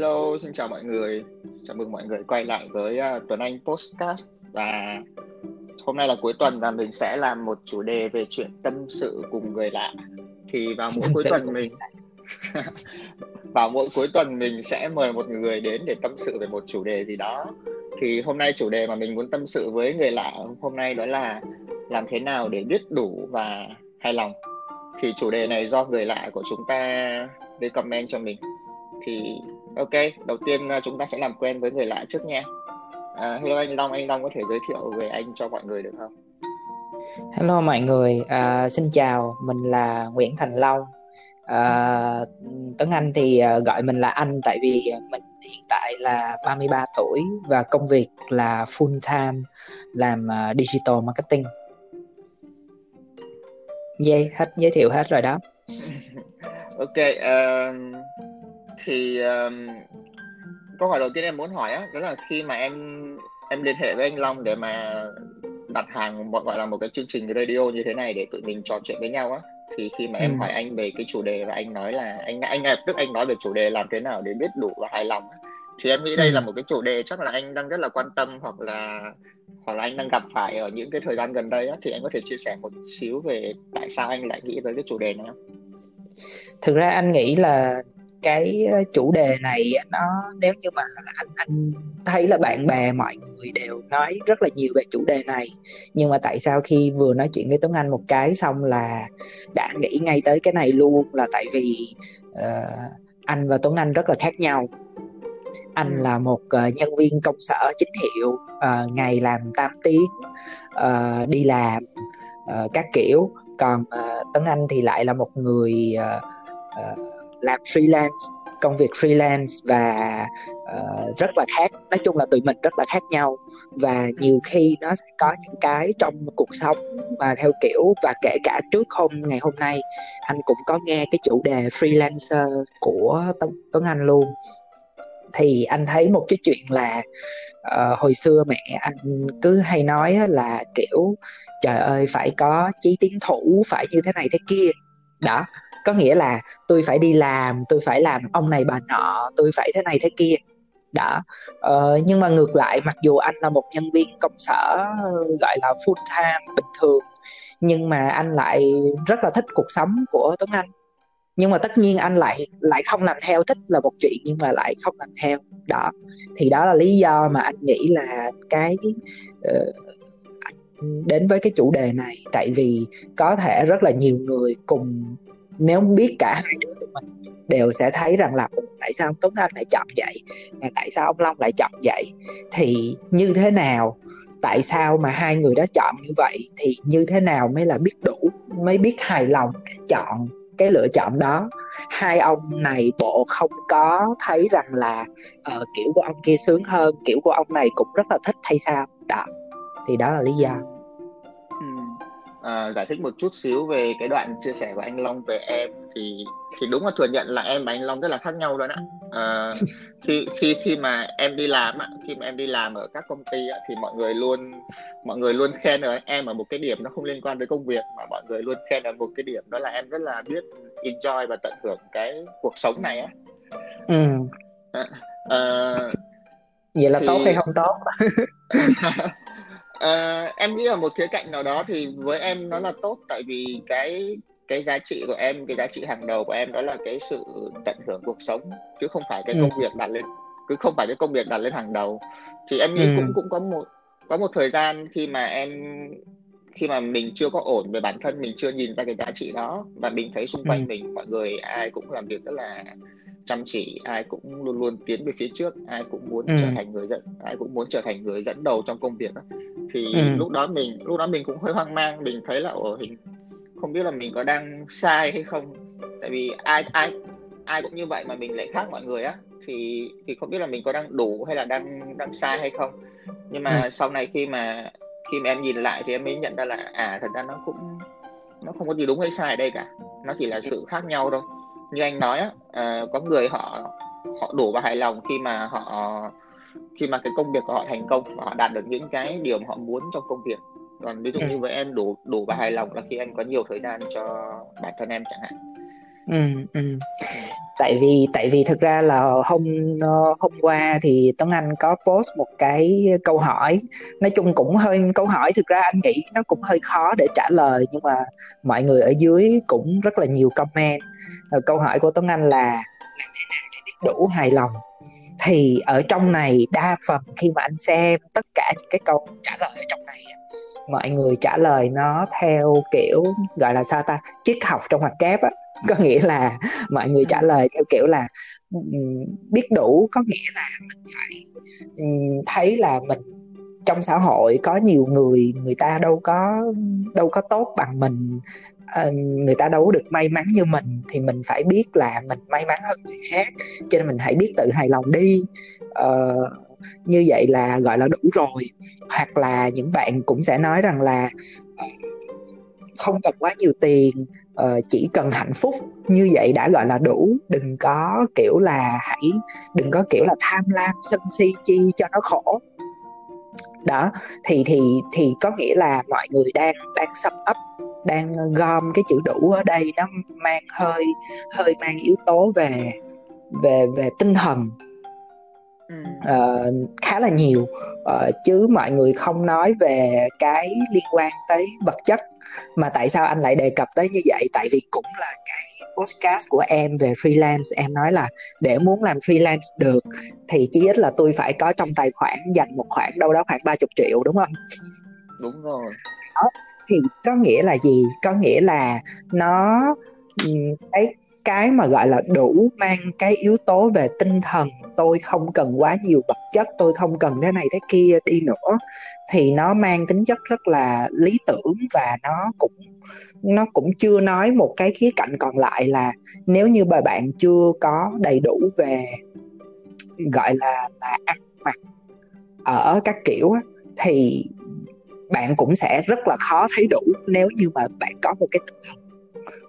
hello, xin chào mọi người. Chào mừng mọi người quay lại với uh, Tuấn Anh Postcast và hôm nay là cuối tuần và mình sẽ làm một chủ đề về chuyện tâm sự cùng người lạ. Thì vào mỗi cuối tuần mình vào mỗi cuối tuần mình sẽ mời một người đến để tâm sự về một chủ đề gì đó. Thì hôm nay chủ đề mà mình muốn tâm sự với người lạ hôm nay đó là làm thế nào để biết đủ và hài lòng. Thì chủ đề này do người lạ của chúng ta comment cho mình thì ok đầu tiên à, chúng ta sẽ làm quen với người lạ trước nha à, hello anh Long anh Long có thể giới thiệu về anh cho mọi người được không hello mọi người à, xin chào mình là Nguyễn Thành Long à, Tuấn Anh thì à, gọi mình là anh tại vì mình hiện tại là 33 tuổi và công việc là full time làm uh, digital marketing. Yeah, hết giới thiệu hết rồi đó. ok, uh, thì um, câu hỏi đầu tiên em muốn hỏi á đó là khi mà em em liên hệ với anh Long để mà đặt hàng một gọi là một cái chương trình radio như thế này để tụi mình trò chuyện với nhau á thì khi mà em ừ. hỏi anh về cái chủ đề và anh nói là anh anh lập tức anh nói về chủ đề làm thế nào để biết đủ và hài lòng thì em nghĩ đây ừ. là một cái chủ đề chắc là anh đang rất là quan tâm hoặc là hoặc là anh đang gặp phải ở những cái thời gian gần đây á thì anh có thể chia sẻ một xíu về tại sao anh lại nghĩ tới cái chủ đề này không? Thực ra anh nghĩ là cái ờ, chủ đề này nó nếu như mà anh anh thấy là bạn bè mọi người đều nói rất là nhiều về chủ đề này nhưng mà tại sao khi vừa nói chuyện với Tuấn Anh một cái xong là đã nghĩ ngay tới cái này luôn là tại vì uh, anh và Tuấn Anh rất là khác nhau. Anh là một uh, nhân viên công sở chính hiệu uh, ngày làm 8 tiếng uh, đi làm uh, các kiểu. Còn uh, Tuấn Anh thì lại là một người uh, uh, làm freelance công việc freelance và uh, rất là khác. Nói chung là tụi mình rất là khác nhau. Và nhiều khi nó có những cái trong cuộc sống mà theo kiểu và kể cả trước hôm ngày hôm nay anh cũng có nghe cái chủ đề freelancer của Tuấn Anh luôn. Thì anh thấy một cái chuyện là uh, hồi xưa mẹ anh cứ hay nói là kiểu trời ơi phải có chí tiến thủ phải như thế này thế kia. Đó có nghĩa là tôi phải đi làm tôi phải làm ông này bà nọ tôi phải thế này thế kia. Đó. Ờ, nhưng mà ngược lại mặc dù anh là một nhân viên công sở gọi là full time bình thường nhưng mà anh lại rất là thích cuộc sống của Tuấn Anh. Nhưng mà tất nhiên anh lại lại không làm theo thích là một chuyện nhưng mà lại không làm theo. Đó. Thì đó là lý do mà anh nghĩ là cái uh, đến với cái chủ đề này. Tại vì có thể rất là nhiều người cùng nếu biết cả hai đứa tụi mình đều sẽ thấy rằng là tại sao ông Tuấn Anh lại chọn vậy? Và tại sao ông Long lại chọn vậy? Thì như thế nào? Tại sao mà hai người đó chọn như vậy? Thì như thế nào mới là biết đủ mới biết hài lòng để chọn cái lựa chọn đó? Hai ông này bộ không có thấy rằng là uh, kiểu của ông kia sướng hơn kiểu của ông này cũng rất là thích hay sao? Đó. Thì đó là lý do à, giải thích một chút xíu về cái đoạn chia sẻ của anh Long về em thì thì đúng là thừa nhận là em và anh Long rất là khác nhau luôn ạ. À, khi khi khi mà em đi làm ạ, khi mà em đi làm ở các công ty ạ, thì mọi người luôn mọi người luôn khen ở em ở một cái điểm nó không liên quan tới công việc mà mọi người luôn khen ở một cái điểm đó là em rất là biết enjoy và tận hưởng cái cuộc sống này á. Ừ. À, vậy là thì... tốt hay không tốt? uh, em nghĩ ở một khía cạnh nào đó thì với em nó là tốt tại vì cái cái giá trị của em cái giá trị hàng đầu của em đó là cái sự tận hưởng cuộc sống chứ không phải cái ừ. công việc đặt lên cứ không phải cái công việc đặt lên hàng đầu thì em nghĩ ừ. cũng cũng có một có một thời gian khi mà em khi mà mình chưa có ổn về bản thân mình chưa nhìn ra cái giá trị đó và mình thấy xung quanh ừ. mình mọi người ai cũng làm việc rất là chăm chỉ ai cũng luôn luôn tiến về phía trước ai cũng muốn ừ. trở thành người dẫn ai cũng muốn trở thành người dẫn đầu trong công việc đó. Thì ừ. lúc đó mình lúc đó mình cũng hơi hoang mang mình thấy là ở hình không biết là mình có đang sai hay không. Tại vì ai ai ai cũng như vậy mà mình lại khác mọi người á. Thì thì không biết là mình có đang đủ hay là đang đang sai hay không. Nhưng mà ừ. sau này khi mà khi mà em nhìn lại thì em mới nhận ra là à thật ra nó cũng nó không có gì đúng hay sai ở đây cả. Nó chỉ là sự khác nhau thôi. Như anh nói á uh, có người họ họ đủ và hài lòng khi mà họ khi mà cái công việc của họ thành công và họ đạt được những cái điều mà họ muốn trong công việc. Còn ví dụ như ừ. với em đủ đủ và hài lòng là khi anh có nhiều thời gian cho bản thân em chẳng hạn. Ừ, ừ. tại vì tại vì thực ra là hôm hôm qua thì Tuấn Anh có post một cái câu hỏi. Nói chung cũng hơi câu hỏi thực ra anh nghĩ nó cũng hơi khó để trả lời nhưng mà mọi người ở dưới cũng rất là nhiều comment. Câu hỏi của Tuấn Anh là làm thế nào để biết đủ hài lòng thì ở trong này đa phần khi mà anh xem tất cả những cái câu trả lời ở trong này mọi người trả lời nó theo kiểu, gọi là sao ta, triết học trong hoạt kép á. Có nghĩa là mọi người trả lời theo kiểu là biết đủ có nghĩa là mình phải thấy là mình trong xã hội có nhiều người người ta đâu có đâu có tốt bằng mình Ờ, người ta đâu có được may mắn như mình thì mình phải biết là mình may mắn hơn người khác. Cho nên mình hãy biết tự hài lòng đi. Uh, như vậy là gọi là đủ rồi. Hoặc là những bạn cũng sẽ nói rằng là uh, không cần quá nhiều tiền uh, chỉ cần hạnh phúc. Như vậy đã gọi là đủ. Đừng có kiểu là hãy đừng có kiểu là tham lam sân si chi cho nó khổ đó thì thì thì có nghĩa là mọi người đang đang sum ấp đang gom cái chữ đủ ở đây nó mang hơi hơi mang yếu tố về về về tinh thần. Uh, khá là nhiều. Uh, chứ mọi người không nói về cái liên quan tới vật chất mà tại sao anh lại đề cập tới như vậy? Tại vì cũng là cái podcast của em về freelance. Em nói là để muốn làm freelance được thì chí ít là tôi phải có trong tài khoản dành một khoản đâu đó khoảng 30 triệu đúng không? Đúng rồi. Đó. Thì có nghĩa là gì? Có nghĩa là nó cái cái mà gọi là đủ mang cái yếu tố về tinh thần tôi không cần quá nhiều vật chất tôi không cần thế này thế kia đi nữa. Thì nó mang tính chất rất là lý tưởng và nó cũng nó cũng chưa nói một cái khía cạnh còn lại là nếu như bà bạn chưa có đầy đủ về gọi là là ăn mặc ở các kiểu thì bạn cũng sẽ rất là khó thấy đủ nếu như mà bạn có một cái tinh thần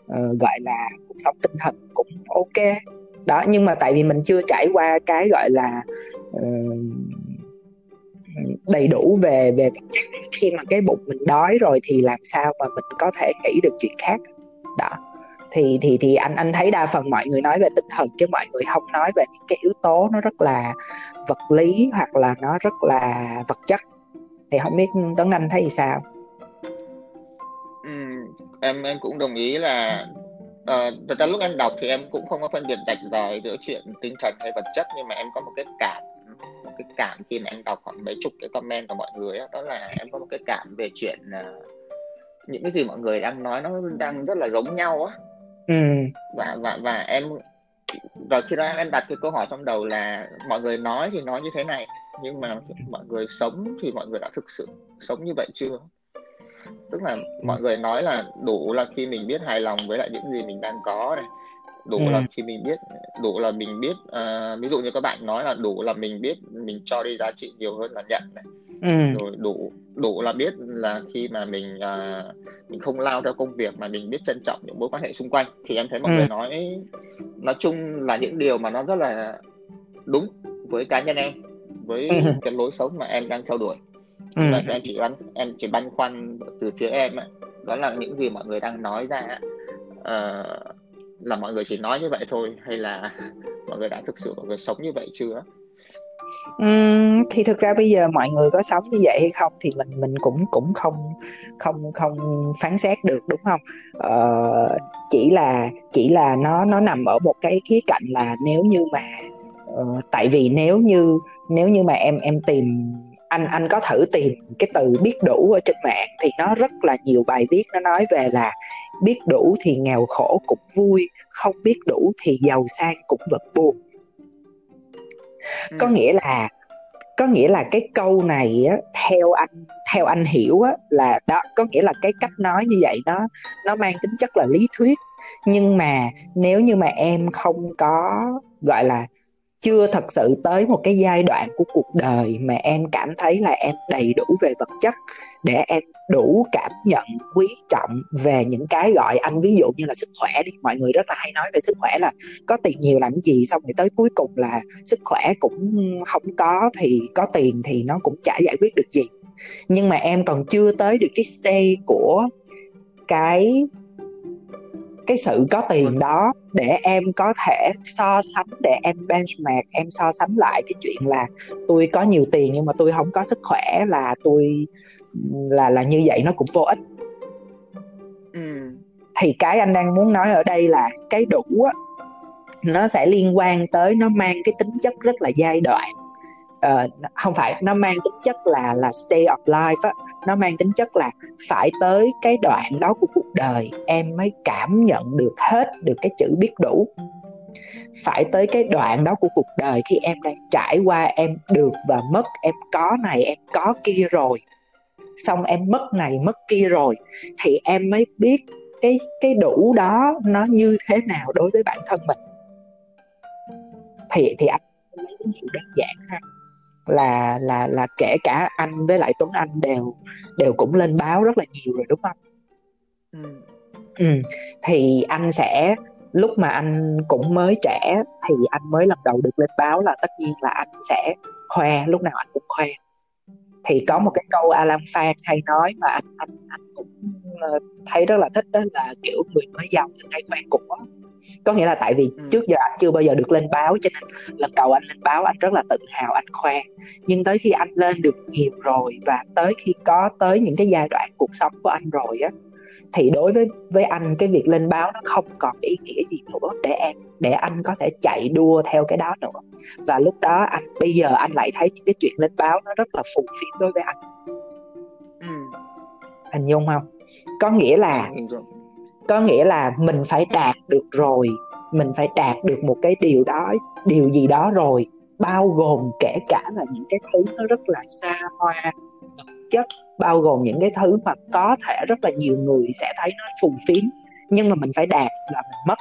uh, gọi là cuộc sống tinh thần cũng ok đó nhưng mà tại vì mình chưa trải qua cái gọi là uh, đầy đủ về về khi mà cái bụng mình đói rồi thì làm sao mà mình có thể nghĩ được chuyện khác? Đó. Thì thì thì anh anh thấy đa phần mọi người nói về tinh thần chứ mọi người không nói về những cái yếu tố nó rất là vật lý hoặc là nó rất là vật chất. Thì không biết Tuấn Anh thấy sao? Em em cũng đồng ý là uh, thật ra lúc em đọc thì em cũng không có phân biệt rạch ròi giữa chuyện tinh thần hay vật chất nhưng mà em có một cái cảm một cái cảm khi mà em đọc khoảng mấy chục cái comment của mọi người đó, đó là em có một cái cảm về chuyện uh, những cái gì mọi người đang nói nó đang rất là giống nhau á ừ. và và và em và khi đó em đặt cái câu hỏi trong đầu là mọi người nói thì nói như thế này nhưng mà mọi người sống thì mọi người đã thực sự sống như vậy chưa tức là mọi người nói là đủ là khi mình biết hài lòng với lại những gì mình đang có này đủ ừ. là khi mình biết đủ là mình biết uh, ví dụ như các bạn nói là đủ là mình biết mình cho đi giá trị nhiều hơn là nhận này ừ. rồi đủ đủ là biết là khi mà mình uh, mình không lao theo công việc mà mình biết trân trọng những mối quan hệ xung quanh thì em thấy mọi ừ. người nói nói chung là những điều mà nó rất là đúng với cá nhân em với ừ. cái lối sống mà em đang theo đuổi ừ. mà em chỉ băn em chỉ băn khoăn từ phía em ấy, đó là những gì mọi người đang nói ra uh, là mọi người chỉ nói như vậy thôi hay là mọi người đã thực sự mọi người sống như vậy chưa? Uhm, thì thực ra bây giờ mọi người có sống như vậy hay không thì mình mình cũng cũng không không không phán xét được đúng không? Ờ, chỉ là chỉ là nó nó nằm ở một cái khía cạnh là nếu như mà uh, tại vì nếu như nếu như mà em em tìm anh anh có thử tìm cái từ biết đủ ở trên mạng thì nó rất là nhiều bài viết nó nói về là biết đủ thì nghèo khổ cũng vui không biết đủ thì giàu sang cũng vẫn buồn ừ. có nghĩa là có nghĩa là cái câu này á, theo anh theo anh hiểu á, là đó có nghĩa là cái cách nói như vậy nó nó mang tính chất là lý thuyết nhưng mà nếu như mà em không có gọi là chưa thật sự tới một cái giai đoạn của cuộc đời mà em cảm thấy là em đầy đủ về vật chất để em đủ cảm nhận, quý trọng về những cái gọi anh, ví dụ như là sức khỏe đi. Mọi người rất là hay nói về sức khỏe là có tiền nhiều làm gì, xong rồi tới cuối cùng là sức khỏe cũng không có thì có tiền thì nó cũng chả giải quyết được gì. Nhưng mà em còn chưa tới được cái stage của cái cái sự có tiền đó để em có thể so sánh để em benchmark em so sánh lại cái chuyện là tôi có nhiều tiền nhưng mà tôi không có sức khỏe là tôi là là như vậy nó cũng vô ích. Ừ. thì cái anh đang muốn nói ở đây là cái đủ á nó sẽ liên quan tới nó mang cái tính chất rất là giai đoạn uh, không phải nó mang tính chất là là stay of life á. Nó mang tính chất là phải tới cái đoạn đó của cuộc đời em mới cảm nhận được hết được cái chữ biết đủ. Phải tới cái đoạn đó của cuộc đời khi em đang trải qua em được và mất em có này em có kia rồi. Xong em mất này mất kia rồi thì em mới biết cái cái đủ đó nó như thế nào đối với bản thân mình. Thì thì anh lấy ví dụ đơn giản ha là là là kể cả anh với lại Tuấn Anh đều đều cũng lên báo rất là nhiều rồi đúng không? Ừ. Ừ. thì anh sẽ lúc mà anh cũng mới trẻ thì anh mới lần đầu được lên báo là tất nhiên là anh sẽ khoe lúc nào anh cũng khoe thì có một cái câu Alan Phan hay nói mà anh anh anh cũng ờ, thấy rất là thích đó là kiểu người mới giàu thì hay khoe của có nghĩa là tại vì ừ. trước giờ anh chưa bao giờ được lên báo cho nên lần đầu anh lên báo anh rất là tự hào anh khoe. Nhưng tới khi anh lên được nhiều rồi và tới khi có tới những cái giai đoạn cuộc sống của anh rồi á thì đối với với anh cái việc lên báo nó không còn ý nghĩa gì nữa để em để anh có thể chạy đua theo cái đó nữa. Và lúc đó anh bây giờ anh lại thấy những cái chuyện lên báo nó rất là phù phiếm đối với anh. Ừ. hình dung không? Có nghĩa là có nghĩa là mình phải đạt được rồi, mình phải đạt được một cái điều đó, điều gì đó rồi, bao gồm kể cả là những cái thứ nó rất là xa hoa chất, bao gồm những cái thứ mà có thể rất là nhiều người sẽ thấy nó phù phiếm, nhưng mà mình phải đạt là mình mất.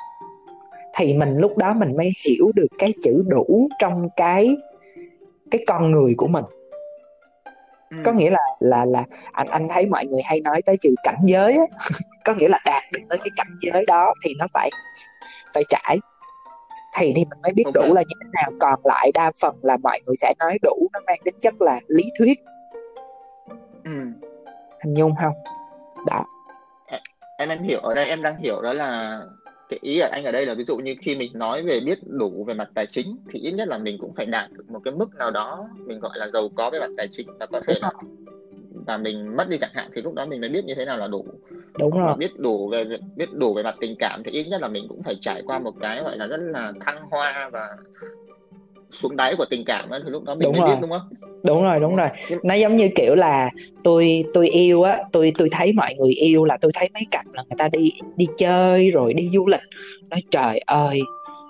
Thì mình lúc đó mình mới hiểu được cái chữ đủ trong cái cái con người của mình ừ. có nghĩa là là là anh anh thấy mọi người hay nói tới chữ cảnh giới á có nghĩa là đạt được tới cái cảnh giới đó thì nó phải phải trải thì thì mình mới biết okay. đủ là như thế nào còn lại đa phần là mọi người sẽ nói đủ nó mang tính chất là lý thuyết ừ. hình dung không đó em em hiểu ở đây em đang hiểu đó là cái ý ở anh ở đây là ví dụ như khi mình nói về biết đủ về mặt tài chính thì ít nhất là mình cũng phải đạt được một cái mức nào đó mình gọi là giàu có về mặt tài chính và có thể là và mình mất đi chẳng hạn thì lúc đó mình mới biết như thế nào là đủ. Đúng rồi. biết đủ về biết đủ về mặt tình cảm thì ít nhất là mình cũng phải trải qua một cái gọi là rất là thăng hoa và xuống đáy của tình cảm thì lúc đó mình đúng mới rồi. biết đúng không? Đúng rồi đúng rồi. Nó giống như kiểu là tôi tôi yêu á tôi tôi thấy mọi người yêu là tôi thấy mấy cặp là người ta đi đi chơi rồi đi du lịch. Nói trời ơi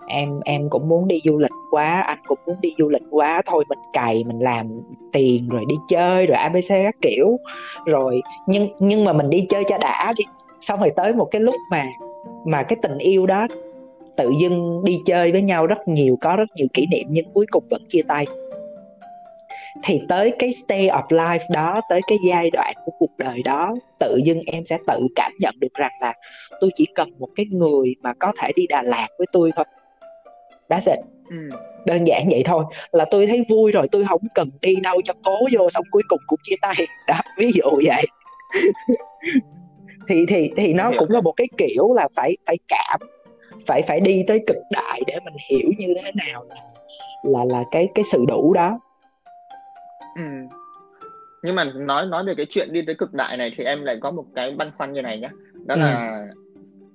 em em cũng muốn đi du lịch quá anh cũng muốn đi du lịch quá thôi mình cày mình làm tiền rồi đi chơi rồi abc các kiểu. Rồi nhưng nhưng mà mình đi chơi cho đã đi. Xong rồi tới một cái lúc mà mà cái tình yêu đó tự dưng đi chơi với nhau rất nhiều có rất nhiều kỷ niệm nhưng cuối cùng vẫn chia tay. Thì tới cái stay of life đó tới cái giai đoạn của cuộc đời đó tự dưng em sẽ tự cảm nhận được rằng là tôi chỉ cần một cái người mà có thể đi Đà Lạt với tôi thôi. That's it. Ừ. đơn giản vậy thôi. Là tôi thấy vui rồi tôi không cần đi đâu cho cố vô xong cuối cùng cũng chia tay. Đó ví dụ vậy. Thì thì thì nó cũng là một cái kiểu là phải phải cảm phải phải đi tới cực đại để mình hiểu như thế nào là là là cái cái sự đủ đó ừ. nhưng mà nói nói về cái chuyện đi tới cực đại này thì em lại có một cái băn khoăn như này nhé đó ừ. là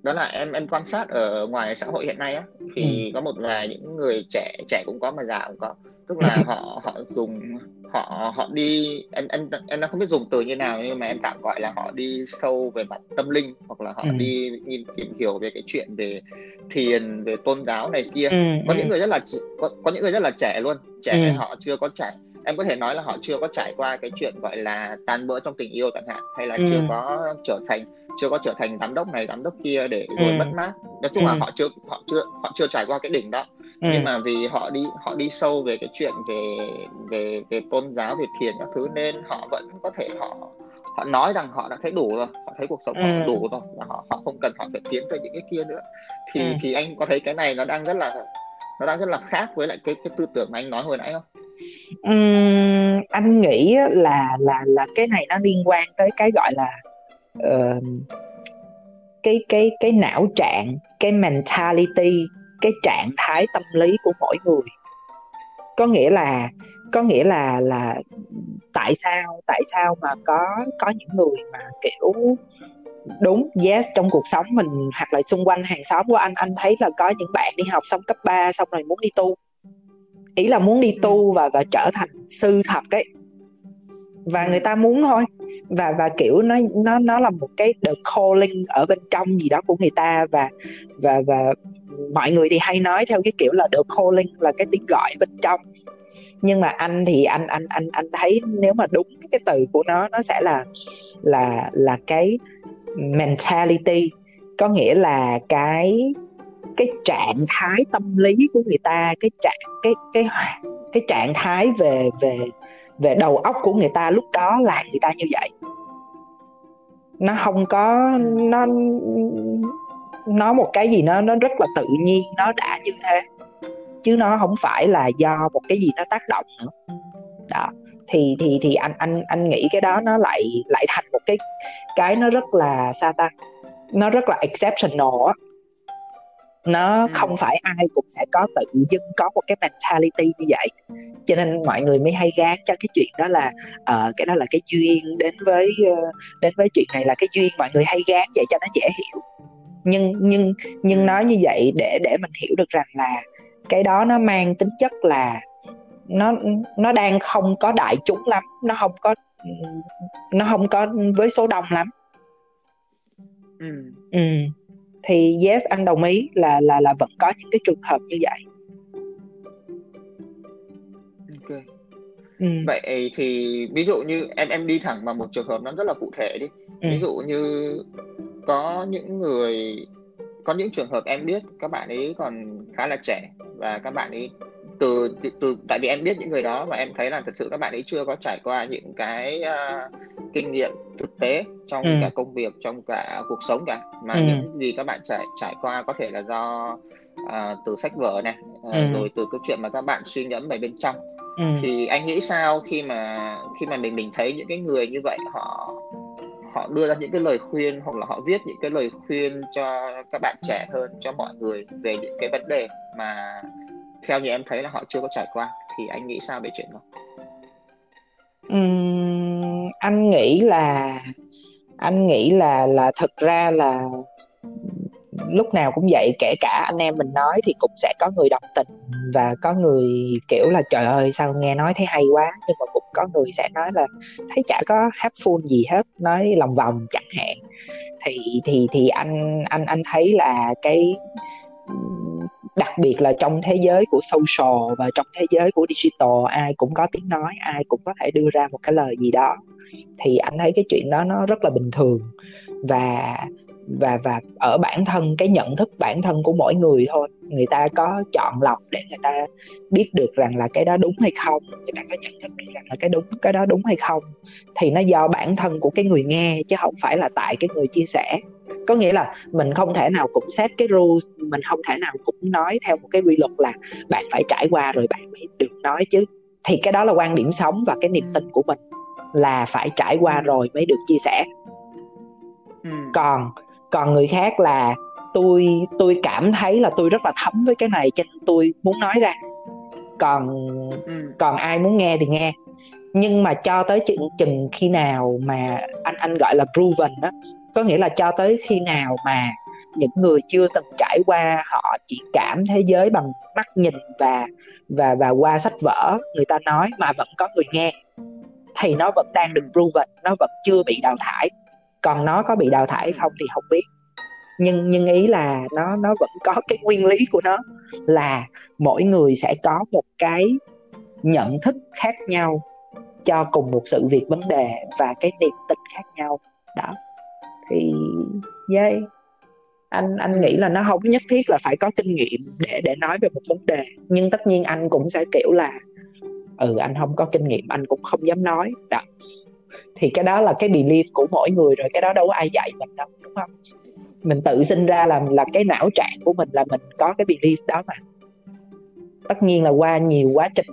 đó là em em quan sát ở ngoài xã hội hiện nay á thì ừ. có một vài những người trẻ trẻ cũng có mà già cũng có tức là họ họ dùng họ họ đi em em em đang không biết dùng từ như nào nhưng mà em tạm gọi là họ đi sâu về mặt tâm linh hoặc là họ ừ. đi nhìn tìm hiểu về cái chuyện về thiền về tôn giáo này kia ừ. có ừ. những người rất là có, có những người rất là trẻ luôn trẻ ừ. họ chưa có trải em có thể nói là họ chưa có trải qua cái chuyện gọi là tan vỡ trong tình yêu chẳng hạn hay là ừ. chưa có trở thành chưa có trở thành giám đốc này giám đốc kia để rồi ừ. mất mát nói chung ừ. là họ chưa họ chưa họ chưa trải qua cái đỉnh đó ừ. nhưng mà vì họ đi họ đi sâu về cái chuyện về về về tôn giáo về thiền các thứ nên họ vẫn có thể họ họ nói rằng họ đã thấy đủ rồi họ thấy cuộc sống ừ. họ đủ rồi và họ họ không cần họ phải tiến tới những cái kia nữa thì ừ. thì anh có thấy cái này nó đang rất là nó đang rất là khác với lại cái cái tư tưởng mà anh nói hồi nãy không uhm, anh nghĩ là là là cái này nó liên quan tới cái gọi là uh, cái cái cái não trạng cái mentality cái trạng thái tâm lý của mỗi người. Có nghĩa là có nghĩa là là tại sao tại sao mà có có những người mà kiểu đúng yes trong cuộc sống mình hoặc là xung quanh hàng xóm của anh anh thấy là có những bạn đi học xong cấp 3 xong rồi muốn đi tu. Ý là muốn đi tu và và trở thành sư thật ấy và người ta muốn thôi. Và và kiểu nó nó nó là một cái the calling ở bên trong gì đó của người ta. Và và và mọi người thì hay nói theo cái kiểu là the calling là cái tiếng gọi bên trong. Nhưng mà anh thì anh anh anh anh thấy nếu mà đúng cái từ của nó nó sẽ là là là cái mentality. Có nghĩa là cái cái trạng thái tâm lý của người ta, cái trạng, cái cái cái trạng thái về về về đầu óc của người ta lúc đó là người ta như vậy. Nó không có, nó nó một cái gì nó nó rất là tự nhiên, nó đã như thế. Chứ nó không phải là do một cái gì nó tác động nữa. Đó, thì thì thì anh anh anh nghĩ cái đó nó lại lại thành một cái cái nó rất là sao ta? Nó rất là exceptional á nó ừ. không phải ai cũng sẽ có tự dưng có một cái mentality như vậy. Cho nên mọi người mới hay gán cho cái chuyện đó là uh, cái đó là cái duyên đến với uh, đến với chuyện này là cái duyên. Mọi người hay gán vậy cho nó dễ hiểu. Nhưng nhưng nhưng nói như vậy để để mình hiểu được rằng là cái đó nó mang tính chất là nó nó đang không có đại chúng lắm. Nó không có nó không có với số đông lắm. Ừ. ừ thì yes anh đồng ý là là là vẫn có những cái trường hợp như vậy ok ừ. vậy thì ví dụ như em em đi thẳng vào một trường hợp nó rất là cụ thể đi ừ. ví dụ như có những người có những trường hợp em biết các bạn ấy còn khá là trẻ và các bạn ấy từ, từ tại vì em biết những người đó và em thấy là thật sự các bạn ấy chưa có trải qua những cái uh, kinh nghiệm thực tế trong ừ. cả công việc trong cả cuộc sống cả mà ừ. những gì các bạn trải trải qua có thể là do uh, từ sách vở này uh, ừ. rồi từ câu chuyện mà các bạn suy ngẫm về bên trong ừ. thì anh nghĩ sao khi mà khi mà mình mình thấy những cái người như vậy họ họ đưa ra những cái lời khuyên hoặc là họ viết những cái lời khuyên cho các bạn trẻ hơn cho mọi người về những cái vấn đề mà theo như em thấy là họ chưa có trải qua thì anh nghĩ sao về chuyện đó uhm, anh nghĩ là anh nghĩ là là thật ra là lúc nào cũng vậy kể cả anh em mình nói thì cũng sẽ có người đồng tình và có người, kiểu là, trời ơi, sao nghe nói thấy hay quá, nhưng mà cũng có người sẽ nói là thấy chả có helpful gì hết, nói lòng vòng chẳng hạn. Thì thì thì anh anh anh thấy là cái, đặc biệt là trong thế giới của social và trong thế giới của digital, ai cũng có tiếng nói, ai cũng có thể đưa ra một cái lời gì đó, thì anh thấy cái chuyện đó nó rất là bình thường. Và và và ở bản thân cái nhận thức bản thân của mỗi người thôi. Người ta có chọn lọc để người ta biết được rằng là cái đó đúng hay không. Người ta có nhận thức được rằng là cái đúng cái đó đúng hay không. Thì nó do bản thân của cái người nghe chứ không phải là tại cái người chia sẻ. Có nghĩa là mình không thể nào cũng xét cái rules mình không thể nào cũng nói theo một cái quy luật là bạn phải trải qua rồi bạn mới được nói chứ. Thì cái đó là quan điểm sống và cái niềm tin của mình là phải trải qua rồi mới được chia sẻ. Ừ. còn còn người khác là tôi tôi cảm thấy là tôi rất là thấm với cái này cho nên tôi muốn nói ra. Còn ừ. còn ai muốn nghe thì nghe. Nhưng mà cho tới chừng chừng khi nào mà anh anh gọi là proven đó có nghĩa là cho tới khi nào mà những người chưa từng trải qua họ chỉ cảm thế giới bằng mắt nhìn và và và qua sách vở người ta nói mà vẫn có người nghe thì nó vẫn đang được proven nó vẫn chưa bị đào thải còn nó có bị đào thải không thì không biết. Nhưng nhưng ý là nó nó vẫn có cái nguyên lý của nó là mỗi người sẽ có một cái nhận thức khác nhau cho cùng một sự việc vấn đề và cái niềm tin khác nhau. Đó. Thì, yeah. Anh anh nghĩ là nó không nhất thiết là phải có kinh nghiệm để để nói về một vấn đề. Nhưng tất nhiên anh cũng sẽ kiểu là ừ anh không có kinh nghiệm, anh cũng không dám nói. Đó thì cái đó là cái belief của mỗi người rồi cái đó đâu có ai dạy mình đâu đúng không? Mình tự sinh ra là là cái não trạng của mình là mình có cái belief đó mà. Tất nhiên là qua nhiều quá trình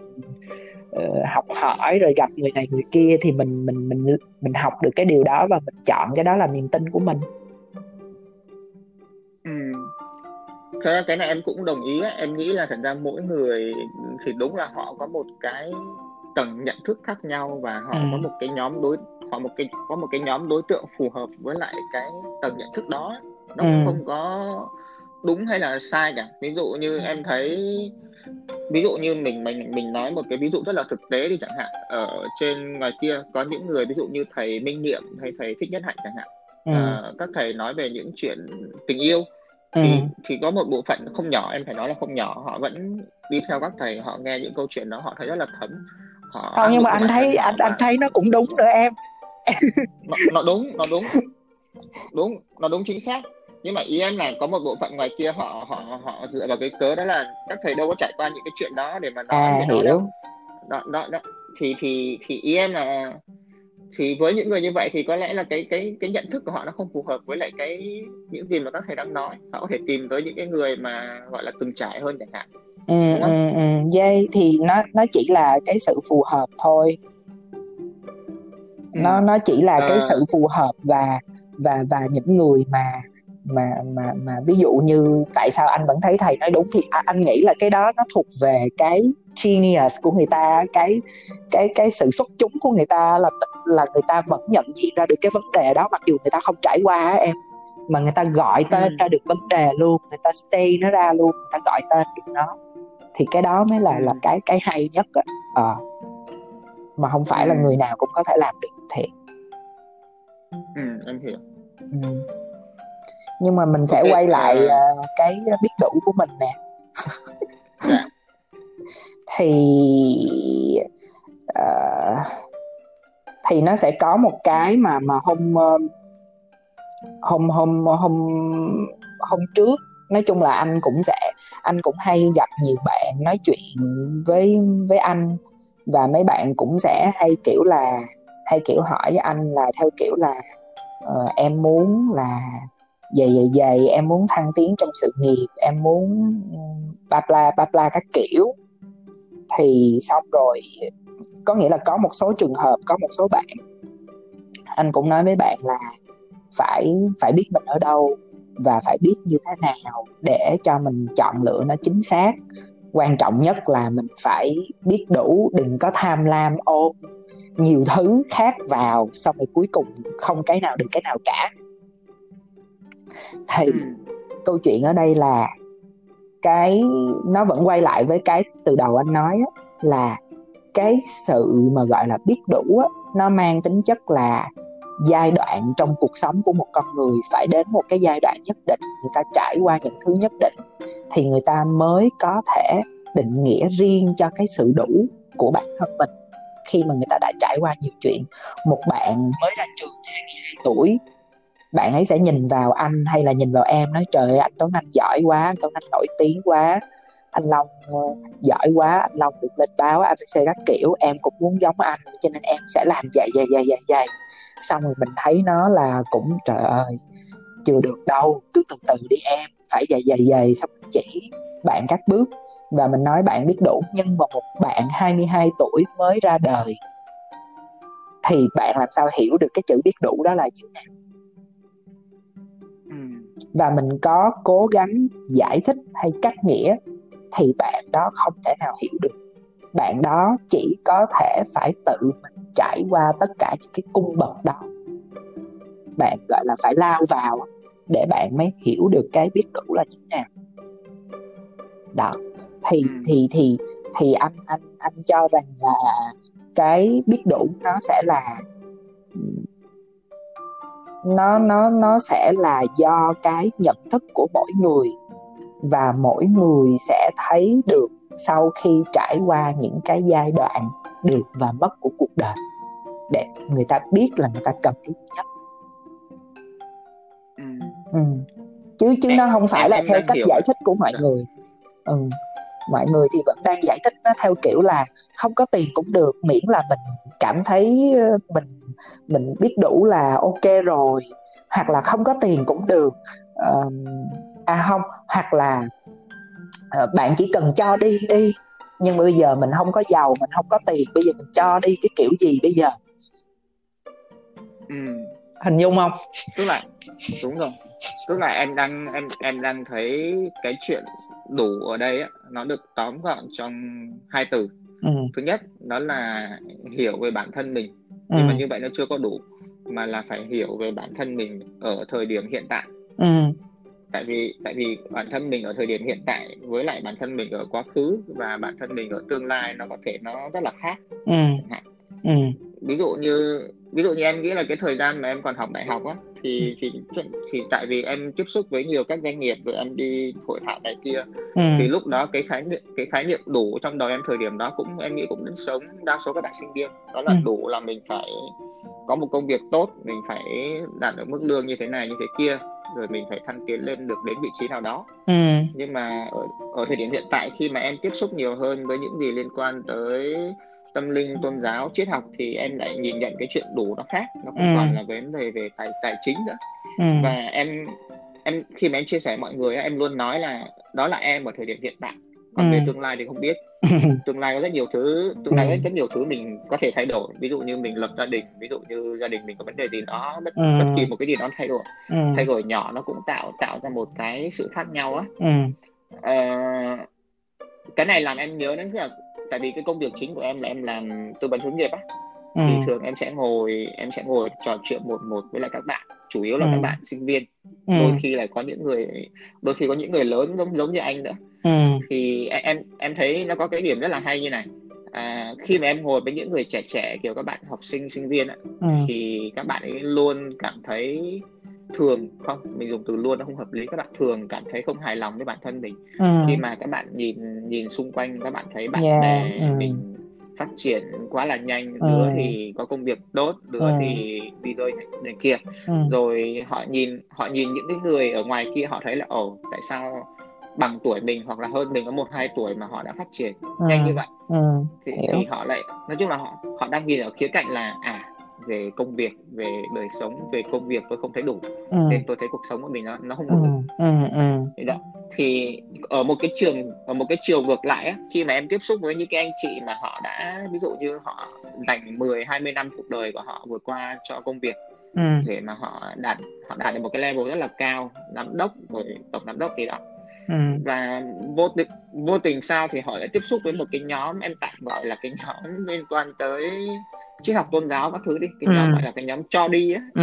uh, học hỏi rồi gặp người này người kia thì mình mình mình mình học được cái điều đó và mình chọn cái đó là niềm tin của mình. Ừ. Cái này em cũng đồng ý ấy. em nghĩ là thật ra mỗi người thì đúng là họ có một cái tầng nhận thức khác nhau và họ ừ. có một cái nhóm đối họ một cái có một cái nhóm đối tượng phù hợp với lại cái tầng nhận thức đó nó ừ. không có đúng hay là sai cả ví dụ như em thấy ví dụ như mình mình mình nói một cái ví dụ rất là thực tế đi chẳng hạn ở trên ngoài kia có những người ví dụ như thầy Minh Niệm hay thầy Thích Nhất Hạnh chẳng hạn ừ. à, các thầy nói về những chuyện tình yêu thì, ừ. thì có một bộ phận không nhỏ em phải nói là không nhỏ họ vẫn đi theo các thầy họ nghe những câu chuyện đó họ thấy rất là thấm họ không nhưng mà anh thấy anh anh thấy nó cũng đúng nữa em. Nó, nó đúng nó đúng. Đúng nó đúng chính xác. Nhưng mà ý em là có một bộ phận ngoài kia họ họ họ dựa vào cái cớ đó là các thầy đâu có trải qua những cái chuyện đó để mà nói à, hiểu. Đó, đó, đó đó. Thì thì thì ý em là thì với những người như vậy thì có lẽ là cái cái cái nhận thức của họ nó không phù hợp với lại cái những gì mà các thầy đang nói. Họ có thể tìm tới những cái người mà gọi là từng trải hơn chẳng hạn ừ, ừ, ừ. dây thì nó nó chỉ là cái sự phù hợp thôi ừ. nó nó chỉ là à... cái sự phù hợp và và và những người mà mà mà mà ví dụ như tại sao anh vẫn thấy thầy nói đúng thì anh nghĩ là cái đó nó thuộc về cái genius của người ta cái cái cái sự xuất chúng của người ta là là người ta vẫn nhận diện ra được cái vấn đề đó mặc dù người ta không trải qua á em mà người ta gọi tên ừ. ra được vấn đề luôn người ta stay nó ra luôn người ta gọi tên được nó thì cái đó mới là ừ. là cái cái hay nhất á à. mà không phải ừ. là người nào cũng có thể làm được thiệt ừ em hiểu ừ nhưng mà mình sẽ okay. quay lại uh, cái biết đủ của mình nè dạ. thì uh, thì nó sẽ có một cái mà mà hôm hôm hôm hôm hôm trước nói chung là anh cũng sẽ anh cũng hay gặp nhiều bạn nói chuyện với với anh. Và mấy bạn cũng sẽ hay kiểu là hay kiểu hỏi với anh là theo kiểu là uh, em muốn là dày dày dày em muốn thăng tiến trong sự nghiệp em muốn ba bla ba bla các kiểu. Thì xong rồi có nghĩa là có một số trường hợp có một số bạn anh cũng nói với bạn là phải phải biết mình ở đâu và phải biết như thế nào để cho mình chọn lựa nó chính xác quan trọng nhất là mình phải biết đủ đừng có tham lam ôm nhiều thứ khác vào xong rồi cuối cùng không cái nào được cái nào cả thì ừ. câu chuyện ở đây là cái nó vẫn quay lại với cái từ đầu anh nói á, là cái sự mà gọi là biết đủ á, nó mang tính chất là giai đoạn trong cuộc sống của một con người phải đến một cái giai đoạn nhất định, người ta trải qua những thứ nhất định, thì người ta mới có thể định nghĩa riêng cho cái sự đủ của bản thân mình. Khi mà người ta đã trải qua nhiều chuyện, một bạn mới ra trường 22 tuổi, bạn ấy sẽ nhìn vào anh hay là nhìn vào em, nói, trời ơi, anh Tuấn Anh giỏi quá, anh Tuấn Anh nổi tiếng quá anh Long uh, giỏi quá anh Long được lên báo ABC các kiểu em cũng muốn giống anh cho nên em sẽ làm vậy vậy vậy vậy vậy. Xong rồi mình thấy nó là cũng trời ơi chưa được đâu cứ từ từ đi em phải vậy vậy vậy. Xong mình chỉ bạn các bước và mình nói bạn biết đủ nhưng mà một bạn 22 tuổi mới ra đời thì bạn làm sao hiểu được cái chữ biết đủ đó là chữ nào và mình có cố gắng giải thích hay cắt nghĩa thì bạn đó không thể nào hiểu được. Bạn đó chỉ có thể phải tự mình trải qua tất cả những cái cung bậc đó. Bạn gọi là phải lao vào để bạn mới hiểu được cái biết đủ là như thế nào. Đó thì ừ. thì thì thì anh anh anh cho rằng là cái biết đủ nó sẽ là nó nó nó sẽ là do cái nhận thức của mỗi người và mỗi người sẽ thấy được sau khi trải qua những cái giai đoạn được và mất của cuộc đời để người ta biết là người ta cần cái nhất ừ. Ừ. chứ chứ em, nó không phải em, là em theo cách giải thích của mọi dạ. người ừ. mọi người thì vẫn đang giải thích nó theo kiểu là không có tiền cũng được miễn là mình cảm thấy ờ, mình mình biết đủ là ok rồi hoặc là không có tiền cũng được uh, à không hoặc là uh, bạn chỉ cần cho đi đi. Nhưng mà bây giờ mình không có giàu mình không có tiền bây giờ mình cho đi cái kiểu gì bây giờ? Ừ. hình dung không? Tức là đúng rồi. Tức là em đang em em đang thấy cái chuyện đủ ở đây á, nó được tóm gọn trong hai từ. Ừ. thứ nhất đó là hiểu về bản thân mình. Ừ. nhưng mà như vậy nó chưa có đủ mà là phải hiểu về bản thân mình ở thời điểm hiện tại. Ừ tại vì tại vì bản thân mình ở thời điểm hiện tại với lại bản thân mình ở quá khứ và bản thân mình ở tương lai nó có thể nó rất là khác. Ừ. Ừ. Ví dụ như ví dụ như em nghĩ là cái thời gian mà em còn học đại học á thì thì thì tại vì em tiếp xúc với nhiều các doanh nghiệp rồi em đi hội thảo này kia ừ. thì lúc đó cái khái niệm cái khái niệm đủ trong đầu em thời điểm đó cũng em nghĩ cũng đến sống đa số các bạn sinh viên. Đó là Ừ. đủ là mình phải có một công việc tốt mình phải đạt được mức lương như thế này như thế kia rồi mình phải thăng tiến lên được đến vị trí nào đó. Ừ. Nhưng mà ở ở thời điểm hiện tại khi mà em tiếp xúc nhiều hơn với những gì liên quan tới tâm linh tôn giáo triết học thì em lại nhìn nhận cái chuyện đủ nó khác nó không Ừ. còn là vấn đề về tài tài chính nữa. Ừ. Và em em khi mà em chia sẻ mọi người em luôn nói là đó là em ở thời điểm hiện tại. Còn về Ừ. tương lai thì không biết tương lai có rất nhiều thứ tương lai Ừ. có rất nhiều thứ mình có thể thay đổi. Ví dụ như mình lập gia đình ví dụ như gia đình mình có vấn đề gì đó bất, Ừ. bất kỳ một cái gì đó thay đổi. Ừ. Thay đổi nhỏ nó cũng tạo tạo ra một cái sự khác nhau á. Ừ. Ờ, cái này làm em nhớ đến là tại vì cái công việc chính của em là em làm tư vấn hướng nghiệp á. Ừ. Thì thường em sẽ ngồi em sẽ ngồi trò chuyện một một với lại các bạn chủ yếu là Ừ. các bạn sinh viên. Ừ. Đôi khi là có những người đôi khi có những người lớn giống giống như anh nữa ừ. Thì em em thấy nó có cái điểm rất là hay như này. À, khi mà em ngồi với những người trẻ trẻ kiểu các bạn học sinh sinh viên á, ừ. thì các bạn ấy luôn cảm thấy thường không mình dùng từ luôn nó không hợp lý các bạn thường cảm thấy không hài lòng với bản thân mình. Ừ. Khi mà các bạn nhìn nhìn xung quanh các bạn thấy bạn Yeah, bè ừ. mình phát triển quá là nhanh Ừ. đứa thì có công việc tốt đứa Ừ. thì đi chơi này kia. Ừ. Rồi họ nhìn họ nhìn những cái người ở ngoài kia họ thấy là ồ tại sao bằng tuổi mình hoặc là hơn mình có một hai tuổi mà họ đã phát triển nhanh như vậy. Ừ thì, Hiểu. thì họ lại nói chung là họ họ đang nhìn ở khía cạnh là à về công việc về đời sống về công việc tôi không thấy đủ ừ. nên tôi thấy cuộc sống của mình nó nó không ừ đủ ừ ừ. Thì đó. Thì ở một cái trường ở một cái chiều ngược lại á, khi mà em tiếp xúc với những cái anh chị mà họ đã ví dụ như họ dành 10 20 năm cuộc đời của họ vừa qua cho công việc ừ. để mà họ đạt họ đạt được một cái level rất là cao giám đốc rồi tổng giám đốc gì đó ừ và vô tình vô tình sao thì họ lại tiếp xúc với một cái nhóm em tạm gọi là cái nhóm liên quan tới triết học tôn giáo các thứ đi cái nhóm Ừ. gọi là cái nhóm cho đi á ừ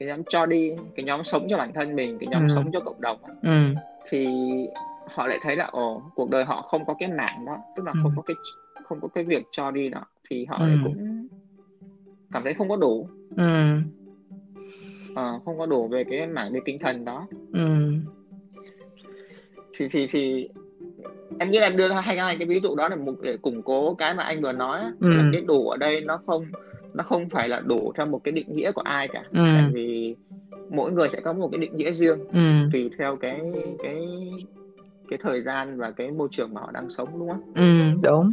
cái nhóm cho đi cái nhóm sống cho bản thân mình cái nhóm Ừ. sống cho cộng đồng á. ừ thì họ lại thấy là ồ cuộc đời họ không có cái mảng đó tức là Ừ. không có cái không có cái việc cho đi đó thì họ Ừ. lại cũng cảm thấy không có đủ ừ ờ, không có đủ về cái mảng về tinh thần đó ừ thì thì thì em nghĩ là em đưa ra hai cái ví dụ đó là một để củng cố cái mà anh vừa nói Ừ. là cái đủ ở đây nó không nó không phải là đủ theo một cái định nghĩa của ai cả Ừ. tại vì mỗi người sẽ có một cái định nghĩa riêng ừ tùy theo cái cái cái thời gian và cái môi trường mà họ đang sống đúng không? Ừ, đúng.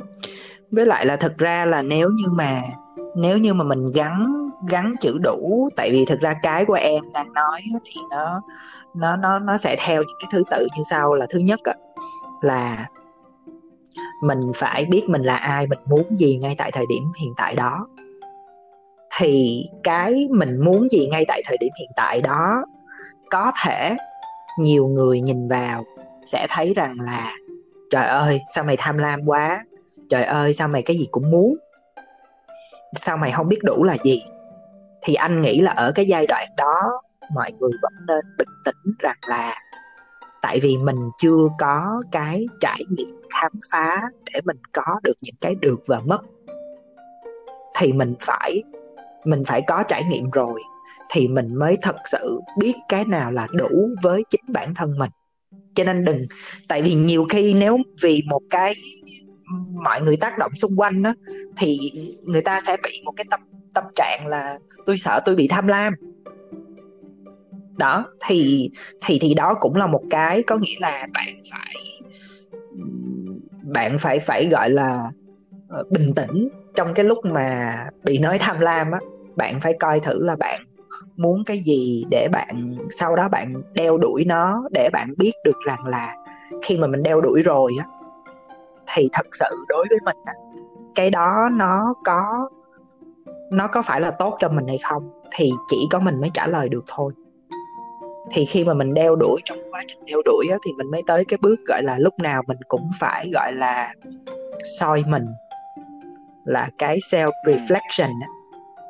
Với lại là thực ra là nếu như mà nếu như mà mình gắn gắn chữ đủ, tại vì thực ra cái của em đang nói thì nó nó nó nó sẽ theo những cái thứ tự như sau là thứ nhất là mình phải biết mình là ai, mình muốn gì ngay tại thời điểm hiện tại đó. Thì cái mình muốn gì ngay tại thời điểm hiện tại đó, có thể nhiều người nhìn vào sẽ thấy rằng là, trời ơi, sao mày tham lam quá, trời ơi, sao mày cái gì cũng muốn, sao mày không biết đủ là gì? Thì anh nghĩ là ở cái giai đoạn đó, mọi người vẫn nên bình tĩnh rằng là tại vì mình chưa có cái trải nghiệm khám phá để mình có được những cái được và mất. Thì mình phải mình phải có trải nghiệm rồi thì mình mới thật sự biết cái nào là đủ với chính bản thân mình. Cho nên đừng, tại vì nhiều khi nếu vì một cái, mọi người tác động xung quanh đó thì người ta sẽ bị một cái tâm tâm trạng là tôi sợ tôi bị tham lam. Đó, thì thì thì đó cũng là một cái có nghĩa là bạn phải bạn phải phải gọi là ờ, bình tĩnh trong cái lúc mà bị nói tham lam á. Bạn phải coi thử là bạn muốn cái gì để bạn, sau đó bạn đeo đuổi nó để bạn biết được rằng là khi mà mình đeo đuổi rồi á, thì thật sự đối với mình á, cái đó nó có nó có phải là tốt cho mình hay không thì chỉ có mình mới trả lời được thôi. Thì khi mà mình đeo đuổi trong quá trình đeo đuổi á, thì mình mới tới cái bước gọi là lúc nào mình cũng phải gọi là soi mình là cái self reflection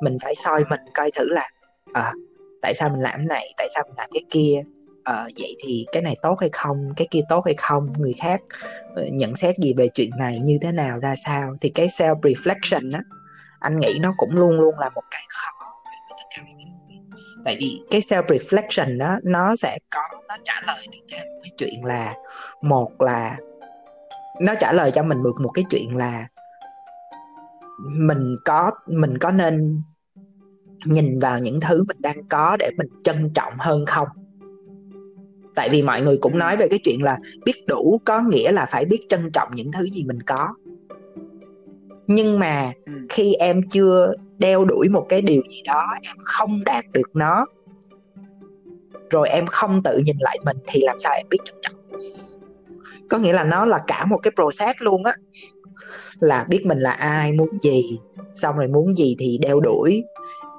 mình phải soi mình coi thử là à, tại sao mình làm cái này tại sao mình làm cái kia à, vậy thì cái này tốt hay không cái kia tốt hay không người khác ờ, nhận xét gì về chuyện này như thế nào ra sao. Thì cái self reflection á anh nghĩ nó cũng luôn luôn là một cái khó tại vì cái self reflection đó, nó sẽ có, nó trả lời được một cái chuyện là, một là nó trả lời cho mình được một cái chuyện là mình có mình có nên nhìn vào những thứ mình đang có để mình trân trọng hơn không? Tại vì mọi người cũng nói về cái chuyện là biết đủ có nghĩa là phải biết trân trọng những thứ gì mình có nhưng mà ừ. khi em chưa đeo đuổi một cái điều gì đó em không đạt được nó rồi em không tự nhìn lại mình thì làm sao em biết trân trọng có nghĩa là nó là cả một cái process luôn á. Là biết mình là ai muốn gì xong rồi muốn gì thì đeo đuổi.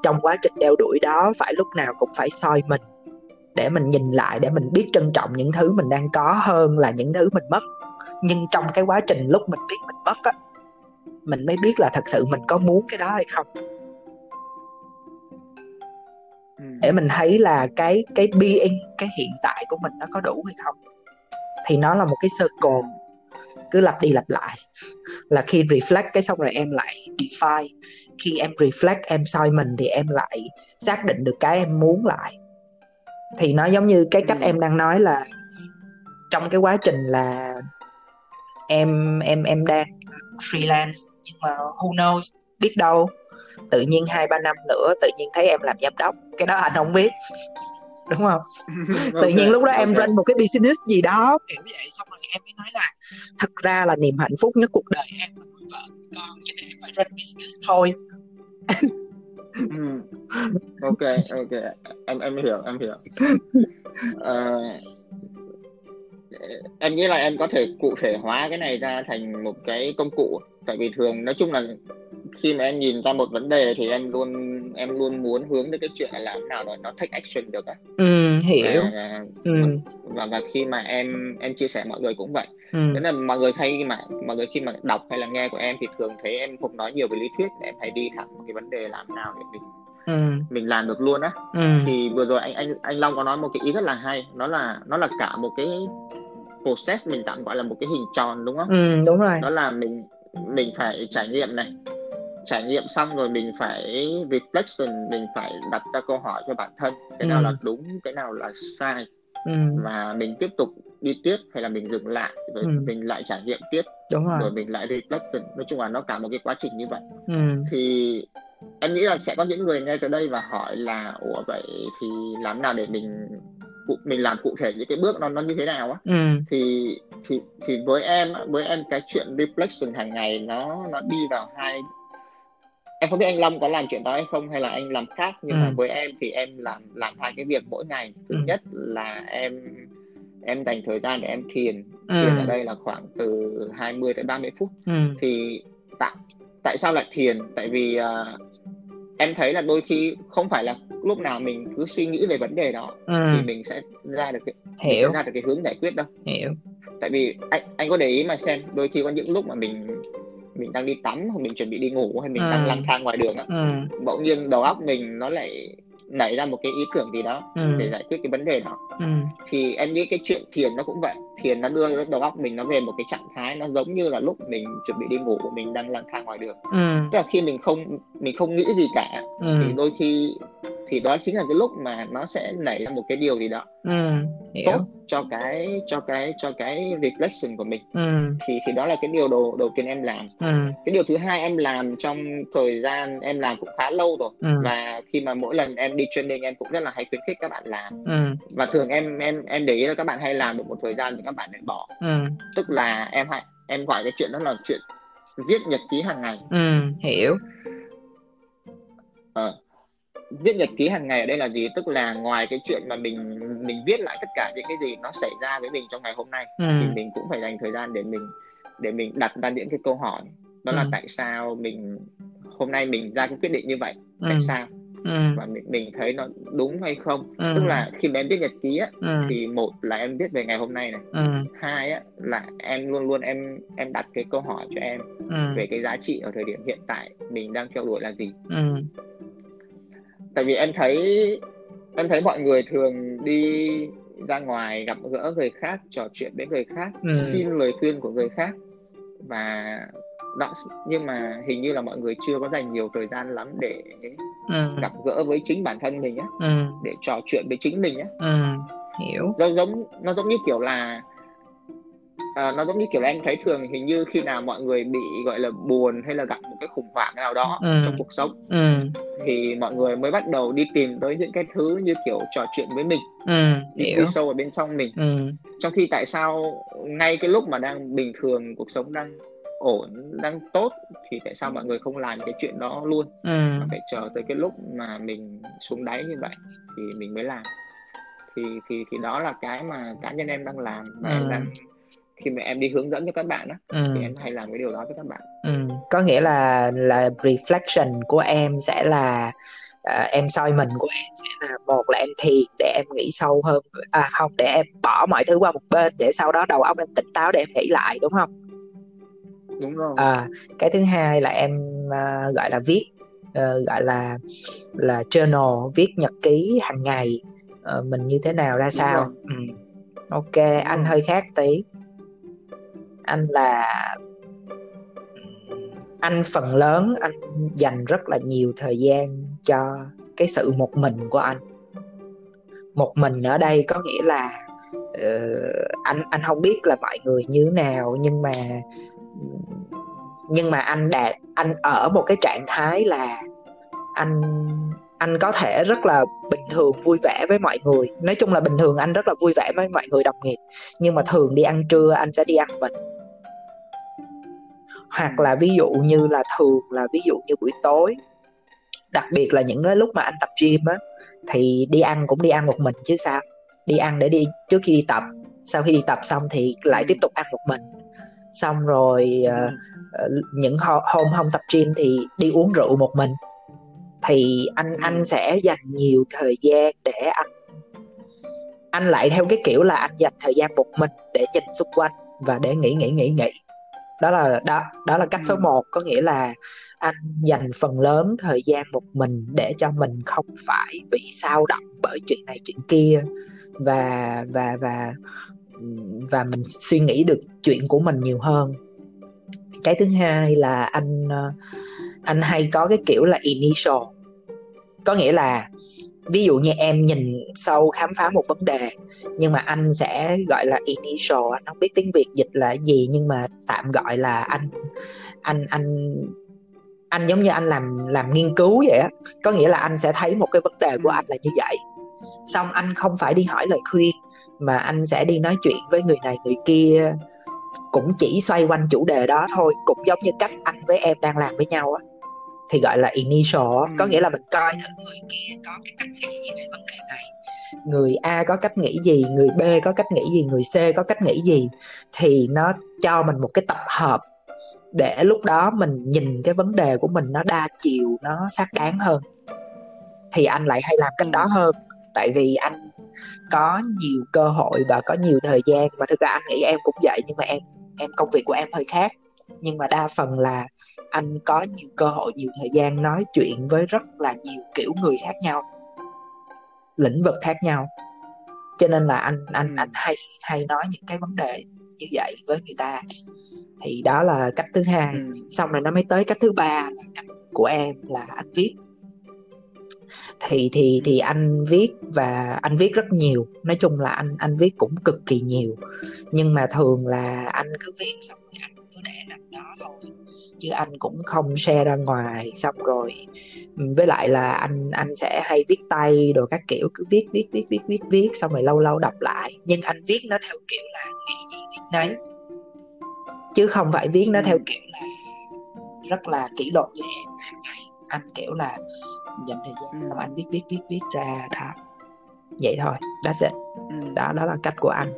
Trong quá trình đeo đuổi đó phải lúc nào cũng phải soi mình để mình nhìn lại để mình biết trân trọng những thứ mình đang có hơn là những thứ mình mất. Nhưng trong cái quá trình lúc mình biết mình mất á mình mới biết là thật sự mình có muốn cái đó hay không. Ừ. để mình thấy là cái cái being cái hiện tại của mình nó có đủ hay không. Thì nó là một cái circle cứ lặp đi lặp lại. Là khi reflect cái xong rồi em lại define. Khi em reflect em soi mình thì em lại xác định được cái em muốn lại. Thì nó giống như cái cách ừ. em đang nói là trong cái quá trình là em em em đang freelance nhưng mà who knows biết đâu. Tự nhiên hai ba năm nữa tự nhiên thấy em làm giám đốc. Cái đó anh không biết đúng không? Tự okay, nhiên lúc đó em run một cái business gì đó kiểu vậy. Xong rồi em mới nói là thật ra là niềm hạnh phúc nhất cuộc đời em là người vợ người con cho nên em phải run business thôi. Ừ. ok ok. Em em hiểu em hiểu. Uh, em nghĩ là em có thể cụ thể hóa cái này ra thành một cái công cụ tại vì thường nói chung là khi mà em nhìn ra một vấn đề thì em luôn em luôn muốn hướng đến cái chuyện là làm nào để nó take action được á ừ, hiểu và, ừ. và và khi mà em em chia sẻ mọi người cũng vậy ừ. thế là mọi người hay mà mọi người khi mà đọc hay là nghe của em thì thường thấy em không nói nhiều về lý thuyết em hay đi thẳng một cái vấn đề làm nào để mình ừ. mình làm được luôn á ừ. thì vừa rồi anh anh anh Long có nói một cái ý rất là hay nó là nó là cả một cái process mình tạm gọi là một cái hình tròn đúng không? Ừ, đúng rồi. Đó là mình mình phải trải nghiệm này trải nghiệm xong rồi mình phải reflection mình phải đặt ra câu hỏi cho bản thân cái ừ. nào là đúng cái nào là sai ừ. và mình tiếp tục đi tiếp hay là mình dừng lại rồi ừ. mình lại trải nghiệm tiếp đúng rồi. rồi mình lại reflection nói chung là nó cả một cái quá trình như vậy ừ. thì em nghĩ là sẽ có những người nghe từ đây và hỏi là ủa vậy thì làm nào để mình cụ mình làm cụ thể những cái bước nó nó như thế nào á ừ. thì thì thì với em với em cái chuyện reflection hàng ngày nó nó đi vào hai em không biết anh Long có làm chuyện đó hay không hay là anh làm khác nhưng ừ. mà với em thì em làm làm hai cái việc mỗi ngày thứ ừ. nhất là em em dành thời gian để em thiền ừ. thiền ở đây là khoảng từ 20 đến 30 phút ừ. thì tại tại sao lại thiền tại vì uh, em thấy là đôi khi không phải là lúc nào mình cứ suy nghĩ về vấn đề đó ừ. thì mình sẽ ra được cái hiểu ra được cái hướng giải quyết đâu hiểu tại vì anh anh có để ý mà xem đôi khi có những lúc mà mình mình đang đi tắm hoặc mình chuẩn bị đi ngủ hay mình ừ. đang lang thang ngoài đường á ừ. bỗng nhiên đầu óc mình nó lại nảy ra một cái ý tưởng gì đó ừ. để giải quyết cái vấn đề đó ừ. thì em nghĩ cái chuyện thiền nó cũng vậy thiền nó đưa đầu óc mình nó về một cái trạng thái nó giống như là lúc mình chuẩn bị đi ngủ mình đang lang thang ngoài đường ừ. tức là khi mình không mình không nghĩ gì cả ừ. thì đôi khi thì đó chính là cái lúc mà nó sẽ nảy ra một cái điều gì đó ừ, hiểu. tốt cho cái cho cái cho cái reflection của mình ừ. thì thì đó là cái điều đầu đầu tiên em làm ừ. cái điều thứ hai em làm trong thời gian em làm cũng khá lâu rồi ừ. và khi mà mỗi lần em đi training em cũng rất là hay khuyến khích các bạn làm ừ. và thường em em em để ý là các bạn hay làm được một thời gian thì các bạn lại bỏ ừ. tức là em hay em gọi cái chuyện đó là chuyện viết nhật ký hàng ngày ừ, hiểu ờ, viết nhật ký hàng ngày ở đây là gì tức là ngoài cái chuyện mà mình mình viết lại tất cả những cái gì nó xảy ra với mình trong ngày hôm nay ừ. thì mình cũng phải dành thời gian để mình để mình đặt ra những cái câu hỏi đó ừ. là tại sao mình hôm nay mình ra cái quyết định như vậy ừ. tại sao ừ. và mình mình thấy nó đúng hay không Ừ. tức là khi mà em viết nhật ký á ừ. thì một là em viết về ngày hôm nay này ừ. hai á là em luôn luôn em em đặt cái câu hỏi cho em ừ. về cái giá trị ở thời điểm hiện tại mình đang theo đuổi là gì ừ. tại vì em thấy em thấy mọi người thường đi ra ngoài gặp gỡ người khác trò chuyện với người khác Ừ. xin lời khuyên của người khác và đó nhưng mà hình như là mọi người chưa có dành nhiều thời gian lắm để ừ. gặp gỡ với chính bản thân mình á ừ. để trò chuyện với chính mình á ừ. hiểu nó giống nó giống như kiểu là à, nó giống như kiểu là em thấy thường hình như khi nào mọi người bị gọi là buồn hay là gặp một cái khủng hoảng nào đó Ừ. trong cuộc sống ừ. thì mọi người mới bắt đầu đi tìm tới những cái thứ như kiểu trò chuyện với mình ừ. đi sâu ở bên trong mình ừ. trong khi tại sao ngay cái lúc mà đang bình thường cuộc sống đang ổn đang tốt thì tại sao mọi người không làm cái chuyện đó luôn ừ. mà phải chờ tới cái lúc mà mình xuống đáy như vậy thì mình mới làm thì thì thì đó là cái mà cá nhân em đang làm và Ừ. em đang khi mà em đi hướng dẫn cho các bạn á ừ. thì em hay làm cái điều đó với các bạn Ừ, có nghĩa là là reflection của em sẽ là à, em soi mình của em sẽ là một là em thiền để em nghĩ sâu hơn à không để em bỏ mọi thứ qua một bên để sau đó đầu óc em tỉnh táo để em nghĩ lại đúng không đúng rồi à, cái thứ hai là em à, gọi là viết ờ, gọi là là journal viết nhật ký hàng ngày ờ, mình như thế nào ra sao rồi. ừ. ok anh rồi. hơi khác tí anh là anh phần lớn anh dành rất là nhiều thời gian cho cái sự một mình của anh một mình ở đây có nghĩa là ờ, anh anh không biết là mọi người như thế nào nhưng mà nhưng mà anh đạt, anh ở một cái trạng thái là anh anh có thể rất là bình thường vui vẻ với mọi người. Nói chung là bình thường anh rất là vui vẻ với mọi người đồng nghiệp. Nhưng mà thường đi ăn trưa anh sẽ đi ăn mình hoặc là ví dụ như là thường là ví dụ như buổi tối, đặc biệt là những cái lúc mà anh tập gym á, thì đi ăn cũng đi ăn một mình chứ sao? Đi ăn để đi, trước khi đi tập. Sau khi đi tập xong thì lại tiếp tục ăn một mình xong rồi ờ, những hôm không tập gym thì đi uống rượu một mình. Thì anh anh sẽ dành nhiều thời gian để anh anh lại theo cái kiểu là anh dành thời gian một mình để nhìn xung quanh và để nghĩ nghĩ nghĩ nghĩ. Đó là đó đó là cách số Ừ. 1 có nghĩa là anh dành phần lớn thời gian một mình để cho mình không phải bị sao động bởi chuyện này chuyện kia. Và và và và mình suy nghĩ được chuyện của mình nhiều hơn. Cái thứ hai là anh ờ, anh hay có cái kiểu là initial. Có nghĩa là ví dụ như em nhìn sâu khám phá một vấn đề, nhưng mà anh sẽ gọi là initial. Anh không biết tiếng việt dịch là gì, nhưng mà tạm gọi là anh anh anh anh giống như anh làm làm nghiên cứu vậy á. Có nghĩa là anh sẽ thấy một cái vấn đề của anh là như vậy. Xong anh không phải đi hỏi lời khuyên mà anh sẽ đi nói chuyện với người này người kia cũng chỉ xoay quanh chủ đề đó thôi cũng giống như cách anh với em đang làm với nhau á thì gọi là initial. Ừ. có nghĩa là mình coi thử người kia có cái cách nghĩ gì về vấn đề này người A có cách nghĩ gì người B có cách nghĩ gì người C có cách nghĩ gì thì nó cho mình một cái tập hợp để lúc đó mình nhìn cái vấn đề của mình nó đa chiều nó xác đáng hơn thì anh lại hay làm cách đó hơn tại vì anh có nhiều cơ hội và có nhiều thời gian. Mà thực ra anh nghĩ em cũng vậy nhưng mà em em công việc của em hơi khác. Nhưng mà đa phần là anh có nhiều cơ hội nhiều thời gian nói chuyện với rất là nhiều kiểu người khác nhau lĩnh vực khác nhau. Cho nên là anh anh Ừ. anh hay hay nói những cái vấn đề như vậy với người ta. Thì đó là cách thứ hai. Ừ. xong rồi nó mới tới cách thứ ba là cách của em là anh viết thì thì thì anh viết và anh viết rất nhiều. Nói chung là anh anh viết cũng cực kỳ nhiều. Nhưng mà thường là anh cứ viết xong rồi anh cứ để nằm đó thôi. Chứ anh cũng không share ra ngoài. Xong rồi với lại là anh anh sẽ hay viết tay đồ các kiểu. Cứ viết viết viết viết viết viết, xong rồi lâu lâu đọc lại. Nhưng anh viết nó theo kiểu là nghĩ gì viết nấy. Chứ không phải viết nó theo kiểu là rất là kỷ luật như em. Hàng ngày anh kiểu là dành thời gian Ừ. anh viết viết viết viết ra đó vậy thôi that's it. Ừ. đó đó là cách của anh.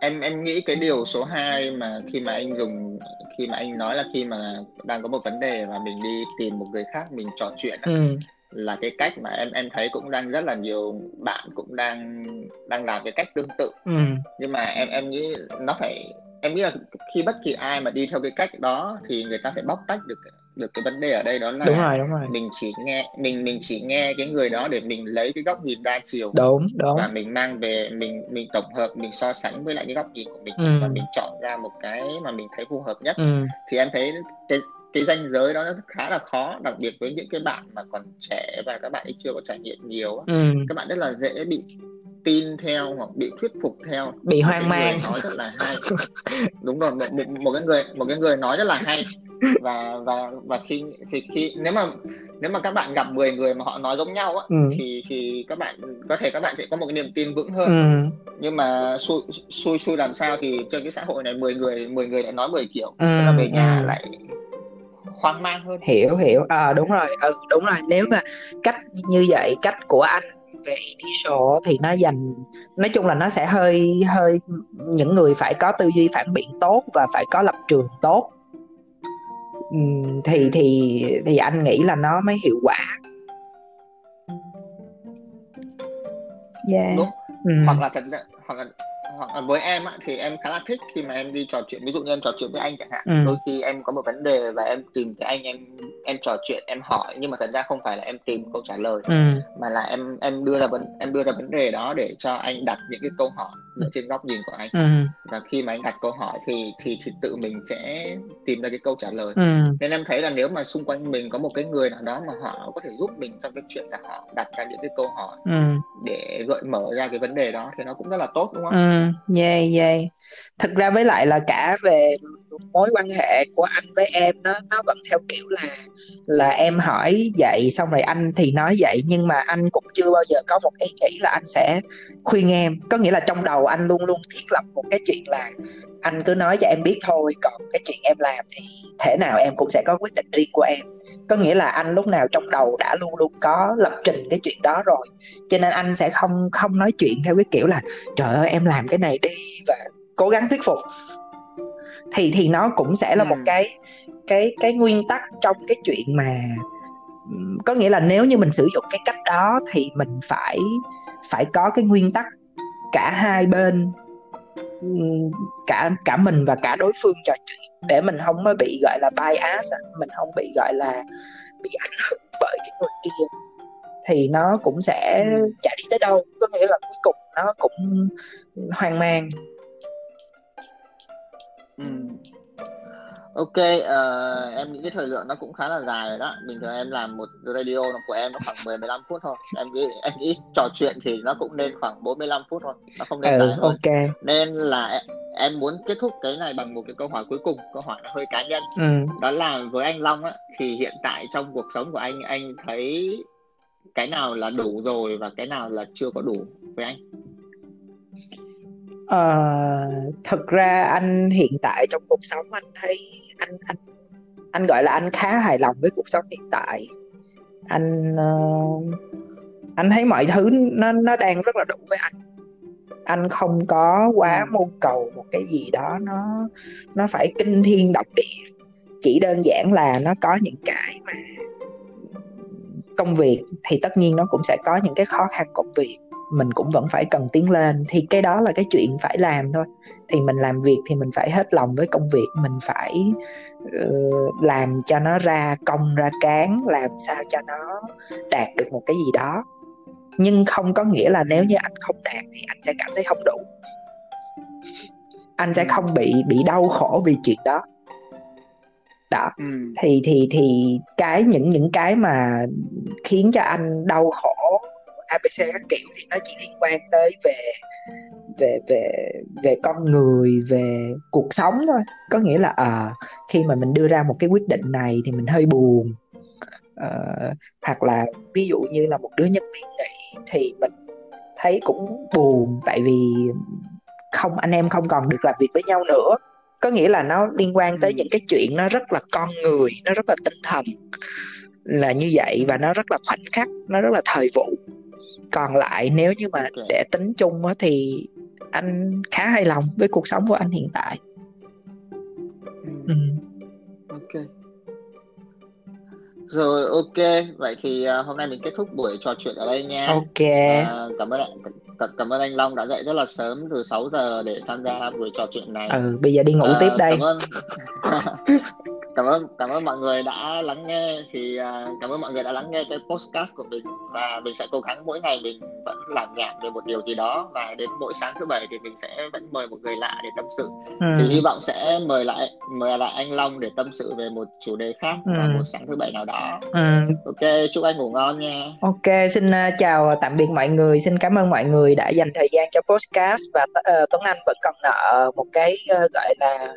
Em em nghĩ cái điều số 2 mà khi mà anh dùng khi mà anh nói là khi mà đang có một vấn đề và mình đi tìm một người khác mình trò chuyện ừ. là cái cách mà em em thấy cũng đang rất là nhiều bạn cũng đang đang làm cái cách tương tự. Ừ. Nhưng mà em em nghĩ nó phải em nghĩ là khi bất kỳ ai mà đi theo cái cách đó thì người ta phải bóc tách được được cái vấn đề ở đây đó là đúng rồi đúng rồi. mình chỉ nghe mình mình chỉ nghe cái người đó để mình lấy cái góc nhìn đa chiều. Đúng đúng. Và mình mang về mình mình tổng hợp mình so sánh với lại cái góc nhìn của mình Ừ. và mình chọn ra một cái mà mình thấy phù hợp nhất. Ừ. Thì em thấy cái cái ranh giới đó nó khá là khó đặc biệt với những cái bạn mà còn trẻ và các bạn ấy chưa có trải nghiệm nhiều ừ. Các bạn rất là dễ bị tin theo hoặc bị thuyết phục theo. Bị hoang mang. nói rất là hay. Đúng rồi một, một, một cái người một cái người nói rất là hay và và và khi thì khi nếu mà nếu mà các bạn gặp 10 người mà họ nói giống nhau á ừ. thì thì các bạn có thể các bạn sẽ có một cái niềm tin vững hơn. Ừ. Nhưng mà xui xui xui làm sao thì trên cái xã hội này 10 người 10 người lại nói 10 kiểu Ừ, thế là về nhà ừ. lại hoang mang hơn. Hiểu hiểu. À đúng rồi. Ừ đúng rồi. Nếu mà cách như vậy cách của anh về initial thì nó dành nói chung là nó sẽ hơi hơi những người phải có tư duy phản biện tốt và phải có lập trường tốt thì thì thì anh nghĩ là nó mới hiệu quả. Yeah. Đúng. Ừm, hoặc là thật hoặc là hoặc là với em á, thì em khá là thích khi mà em đi trò chuyện. Ví dụ như em trò chuyện với anh chẳng hạn Ừ. đôi khi em có một vấn đề và em tìm cái anh em em trò chuyện em hỏi nhưng mà thật ra không phải là em tìm câu trả lời ừm, mà là em em đưa ra vấn em đưa ra vấn đề đó để cho anh đặt những cái câu hỏi dựa trên góc nhìn của anh ừm, và khi mà anh đặt câu hỏi thì thì thì tự mình sẽ tìm ra cái câu trả lời ừm, nên em thấy là nếu mà xung quanh mình có một cái người nào đó mà họ có thể giúp mình trong cái chuyện là họ đặt ra những cái câu hỏi ừm. để gợi mở ra cái vấn đề đó thì nó cũng rất là tốt đúng không? Ừ, yeah, yeah. Thực ra với lại là cả về mối quan hệ của anh với em nó nó vẫn theo kiểu là là em hỏi vậy, xong rồi anh thì nói vậy, nhưng mà anh cũng chưa bao giờ có một ý nghĩ là anh sẽ khuyên em. Có nghĩa là trong đầu anh luôn luôn thiết lập một cái chuyện là anh cứ nói cho em biết thôi, còn cái chuyện em làm thì thể nào em cũng sẽ có quyết định riêng của em. Có nghĩa là anh lúc nào trong đầu đã luôn luôn có lập trình cái chuyện đó rồi, cho nên anh sẽ không không nói chuyện theo cái kiểu là, trời ơi, em làm cái này đi và cố gắng thuyết phục thì thì nó cũng sẽ là một Ừ. cái cái cái nguyên tắc trong cái chuyện mà có nghĩa là nếu như mình sử dụng cái cách đó thì mình phải phải có cái nguyên tắc cả hai bên cả cả mình và cả đối phương trò chuyện để mình không có bị gọi là bias mình không bị gọi là bị ảnh hưởng bởi cái người kia thì nó cũng sẽ Ừ. chả đi tới đâu có nghĩa là cuối cùng nó cũng hoang mang Ừ. Ok, ờ, em nghĩ cái thời lượng nó cũng khá là dài rồi đó. Bình thường em làm một radio nó của em nó khoảng 10 15 phút thôi. Em nghĩ em nghĩ trò chuyện thì nó cũng nên khoảng 45 phút thôi, nó không nên ừ dài ok Nên là em, em muốn kết thúc cái này bằng một cái câu hỏi cuối cùng, câu hỏi nó hơi cá nhân. ừ Đó là với anh Long á thì hiện tại trong cuộc sống của anh anh thấy cái nào là đủ rồi và cái nào là chưa có đủ với anh? Ờ, thực ra anh hiện tại trong cuộc sống anh thấy anh anh anh gọi là anh khá hài lòng với cuộc sống hiện tại. Anh ờ, anh thấy mọi thứ nó nó đang rất là đủ với anh. Anh không có quá Ừ. mưu cầu một cái gì đó nó nó phải kinh thiên động địa. Chỉ đơn giản là nó có những cái mà công việc thì tất nhiên nó cũng sẽ có những cái khó khăn công việc mình cũng vẫn phải cần tiến lên. Thì cái đó là cái chuyện phải làm thôi. Thì mình làm việc thì mình phải hết lòng với công việc. Mình phải ờ, làm cho nó ra công ra cán làm sao cho nó đạt được một cái gì đó. Nhưng không có nghĩa là nếu như anh không đạt thì anh sẽ cảm thấy không đủ. Anh sẽ không bị bị đau khổ vì chuyện đó. Đó. Ừ. thì thì thì cái những những cái mà khiến cho anh đau khổ abc các kiểu thì nó chỉ liên quan tới về về về về con người về cuộc sống thôi. Có nghĩa là à, khi mà mình đưa ra một cái quyết định này thì mình hơi buồn. Ờ, hoặc là ví dụ như là một đứa nhân viên nghỉ thì mình thấy cũng buồn tại vì không anh em không còn được làm việc với nhau nữa. Có nghĩa là nó liên quan tới Ừ. những cái chuyện nó rất là con người nó rất là tinh thần là như vậy và nó rất là khoảnh khắc nó rất là thời vụ còn lại nếu như mà để tính chung á, thì anh khá hài lòng với cuộc sống của anh hiện tại. Ừ. ừ. ok. Rồi ok. Vậy thì uh, hôm nay mình kết thúc buổi trò chuyện ở đây nha. Ok. Uh, cảm ơn anh c- cảm ơn anh Long đã dậy rất là sớm từ 6 giờ để tham gia buổi trò chuyện này. Ừ bây giờ đi ngủ uh, tiếp đây. cảm ơn. cảm ơn cảm ơn mọi người đã lắng nghe thì uh, cảm ơn mọi người đã lắng nghe cái podcast của mình và mình sẽ cố gắng mỗi ngày mình vẫn làm nhảm về một điều gì đó và đến mỗi sáng thứ bảy thì mình sẽ vẫn mời một người lạ để tâm sự. Ừ. Thì hy vọng sẽ mời lại mời lại anh Long để tâm sự về một chủ đề khác ừ. vào một sáng thứ bảy nào đó. Ừ. Ok, chúc anh ngủ ngon nha. Ok, xin uh, chào tạm biệt mọi người. Xin cảm ơn mọi người đã dành thời gian cho podcast và uh, Tuấn Anh vẫn còn nợ một cái uh, gọi là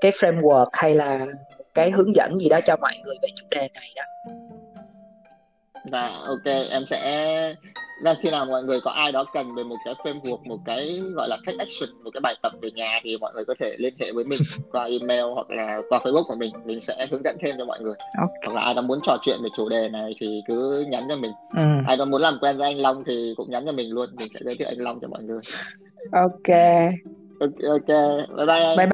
cái framework hay là cái hướng dẫn gì đó cho mọi người về chủ đề này đó và ok em sẽ ra khi nào mọi người có ai đó cần về một cái framework một cái gọi là take action một cái bài tập về nhà thì mọi người có thể liên hệ với mình qua email hoặc là qua facebook của mình mình sẽ hướng dẫn thêm cho mọi người okay. hoặc là ai đó muốn trò chuyện về chủ đề này thì cứ nhắn cho mình ừ. ai đó muốn làm quen với anh long thì cũng nhắn cho mình luôn mình sẽ giới thiệu anh long cho mọi người ok ok ok bye bye anh. bye, bye.